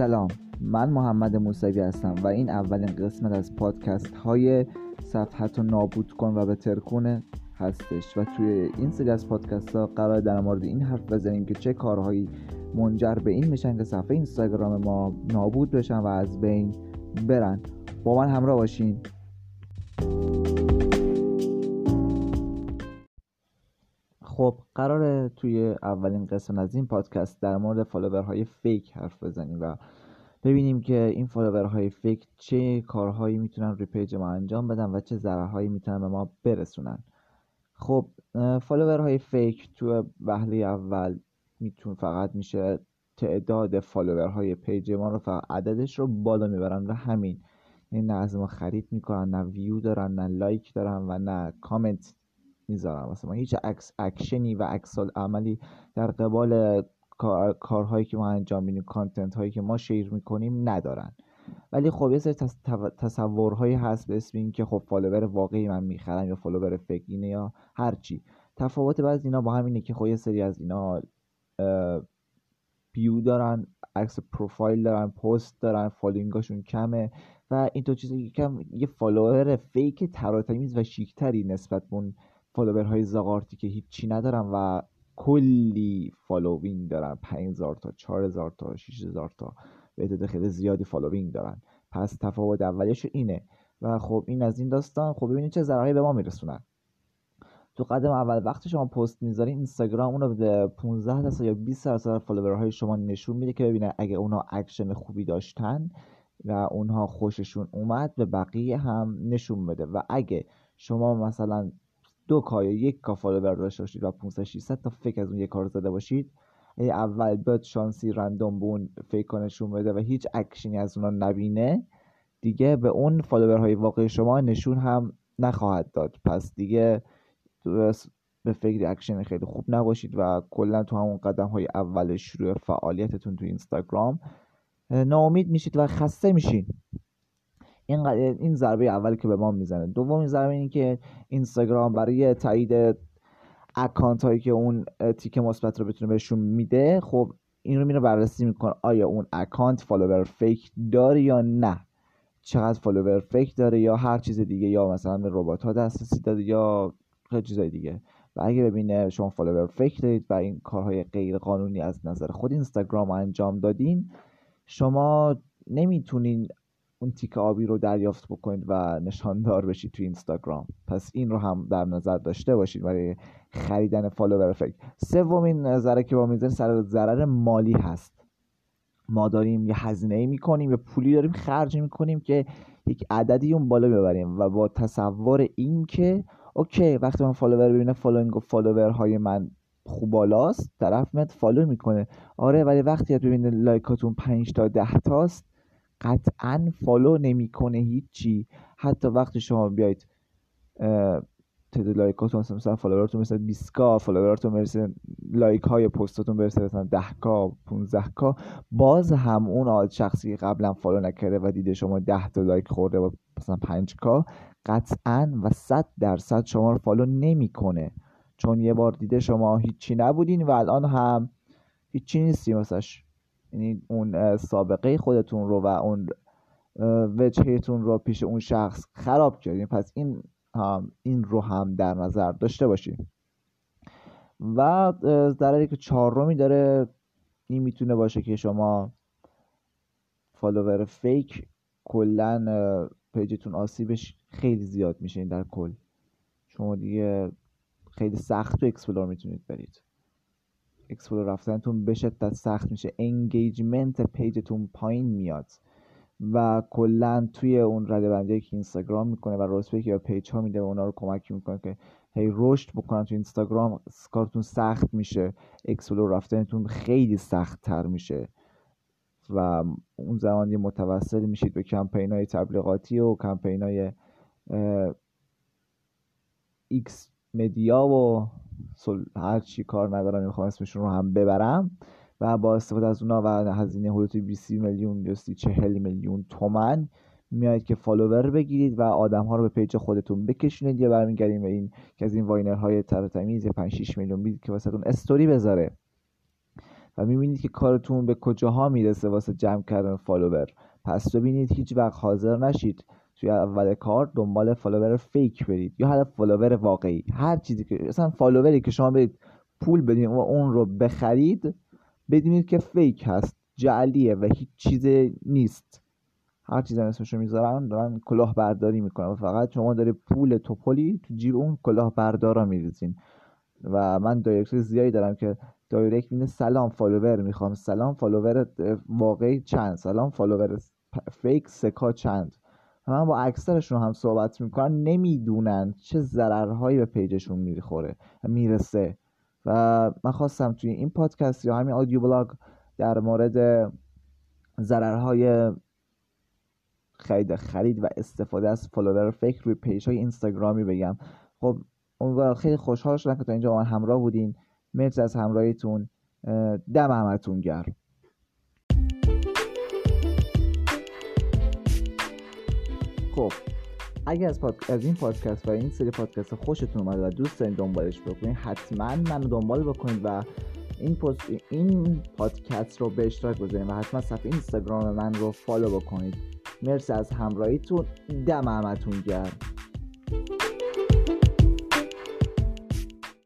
سلام. من محمد موسوی هستم و این اولین قسمت از پادکست های صفحت رو نابود کن و به ترکونه هستش و توی این سری از پادکست ها قرار در مورد این حرف بزنیم که چه کارهایی منجر به این میشن که صفحه اینستاگرام ما نابود بشن و از بین برن. با من همراه باشین. خب قراره توی اولین قسمت از این پادکست در مورد فالوورهای فیک حرف بزنیم و ببینیم که این follower های fake چه کارهایی می‌تونن روی page ما انجام بدن و چه ضررهایی می‌تونن به ما برسونن. خب follower های fake تو وهله اول میتون فقط میشه تعداد follower های page ما رو فقط عددش رو بالا می‌برن و همین. یعنی نه از ما خرید می‌کنن نه ویو دارن نه like دارن و نه کامنت می‌ذارن واسه ما هیچ عکس اکشنی و عکس‌العملی در قبال کارهایی که ما انجام میدیم content هایی که ما share می‌کنیم ندارن. ولی خب یه سری تصورهایی هست به اسم اینکه خب follower واقعی من می‌خرم یا follower fake اینه یا هرچی تفاوت بعض اینا با همینه که خب یه سری از اینا bio دارن عکس پروفایل دارن پست دارن following اشون کمه و این تو چیزی که کم یه follower fake تر و تمیز و شیکتری نسبت به اون follower های زاغارتی که هیچی ندارن و کلی following دارن. 5000 تا 4000 تا 6000 تا. به تعداد خیلی زیادی following دارن. پس تفاوت اولیش اینه. و خب این از این داستان. خب ببینید چه ضرری به ما میرسونن. تو قدم اول وقتی شما پست می‌ذارین اینستاگرام اونو به 15 درصد یا 20 درصد follower های شما نشون میده که ببینه اگه اونا اکشن خوبی داشتن و اونها خوششون اومد به بقیه هم نشون بده. و اگه شما مثلا دو K یا یک K follower داشته باشید و 500 600 تا fake از اون یک K زده باشید. اول بیاد شانسی random به اون fake نشون بده و هیچ اکشنی از اونا نبینه. دیگه به اون follower های واقعی شما نشون هم نخواهد داد. پس دیگه به فکر اکشن خیلی خوب نباشید و کلا تو همون قدم های اول شروع فعالیتتون تو اینستاگرام. ناامید میشید و خسته میشین. این این ضربه اولی که به ما می‌زنه. دومین ضربه اینه که اینستاگرام برای تایید account هایی که اون تیک مثبت رو بتونه بهشون میده خب این رو میره بررسی می‌کنه آیا اون account follower fake داره یا نه. چقدر follower fake داره یا هر چیز دیگه یا مثلا به ربات ها دسترسی داره یا خیلی چیزای دیگه. و اگه ببینه شما follower fake دارید و این کارهای غیر قانونی از نظر خود اینستاگرام انجام دادین شما نمی‌تونین اون تیک آبی رو دریافت بکنید و نشاندار بشید توی اینستاگرام. پس این رو هم در نظر داشته باشید برای خریدن follower fake سومین ضرره که به ما می‌زنه سر ضرر مالی هست. ما داریم یه هزینه ای می‌کنیم یه پولی داریم خرج می‌کنیم که یک عددی اون بالا ببریم و با تصور این که okay وقتی من follower ببینه following و follower های من خوب بالاست طرف میاد follow می‌کنه. آره ولی وقتی ببینه like اتون 5 تا 10 تاست قطعا follow نمی‌کنه هیچی. حتی وقتی شما بیاید تعداد like اتون مثلا follower تون مثلا 20 K follower تون برسه like های پستتون برسه مثلا 10 K 15 K باز هم اون شخصی قبلا follow نکرده و دیده شما 10 تا like خورده و مثلا 5 K قطعا و 100 درصد شما رو follow نمی‌کنه. چون یه بار دیده شما هیچی نبودین و الان هم هیچی نیستی مثلاش یعنی اون سابقه خودتون رو و اون وجهتون رو پیش اون شخص خراب کردین پس این هم این رو هم در نظر داشته باشین. و ضرری که چهارمی داره این می‌تونه باشه که شما follower fake کلا page تون آسیبش خیلی زیاد میشه این در کل. شما دیگه خیلی سخت تو explore می‌تونید برید. explore رفتنتون به شدت سخت میشه. engagement page تون پایین میاد و کلا توی اون رده بندی که اینستاگرام می‌کنه و راسپی که به page ها میده و اونا رو کمک می‌کنه که هی رشد بکنن تو اینستاگرام کارتون سخت میشه. explore رفتنتون خیلی سخت تر میشه. و اون زمان یه متوسل میشید به کمپین های تبلیغاتی و کمپین های X media و هر چی کار ندارم می‌خوام اسمشون رو هم ببرم. و با استفاده از اونا و هزینه حدود 20 میلیون یا 40 میلیون تومن میایید که follower بگیرید و آدم ها رو به page خودتون بکشونید یا برمیگردیم به این که از این viner های تر تمیز 5 6 میلیون بدید که واسهتون استوری بذاره. و می‌بینید که کارتون به کجاها می‌رسه واسه جمع کردن follower. پس ببینید هیچ وقت حاضر نشید. توی اول کار دنبال follower fake برید. یا حالا follower واقعی. هر چیزی که مثلا follower ی که شما برید پول بدین و اون رو بخرید بدونید که fake هست جعلیه و هیچ چیز نیست. هر چیزی اسمشو می‌ذارن دارن کلاه برداری می‌کنن. و فقط شما داره پول تپلی تو جیب اون کلاه بردارا میریزین. و من direct زیادی دارم که direct میده سلام follower می‌خوام. سلام follower واقعی چند؟ سلام follower fake سکا چند؟ من با اکثرشون هم صحبت می‌کنن نمی‌دونن چه ضررهایی به page شون می‌خوره می‌رسه. و من خواستم توی این پادکست یا همین audio blog در مورد ضررهای خرید خرید و استفاده از follower fake روی page های اینستاگرامی بگم. خب امیدوارم خیلی خوشحال شدم که تا اینجا من همراه بودین. مرسی از همراهیتون. دم همتون گرم. خب اگر از, از این پادکست و این سری پادکست خوشتون اومده و دوست دارین دنبالش بکنید حتما منو دنبال بکنید و این, پست این پادکست رو به اشتراک بذارید و حتما صفحه اینستاگرام من رو فالو بکنید. مرسی از همراهیتون. دم همتون گرم.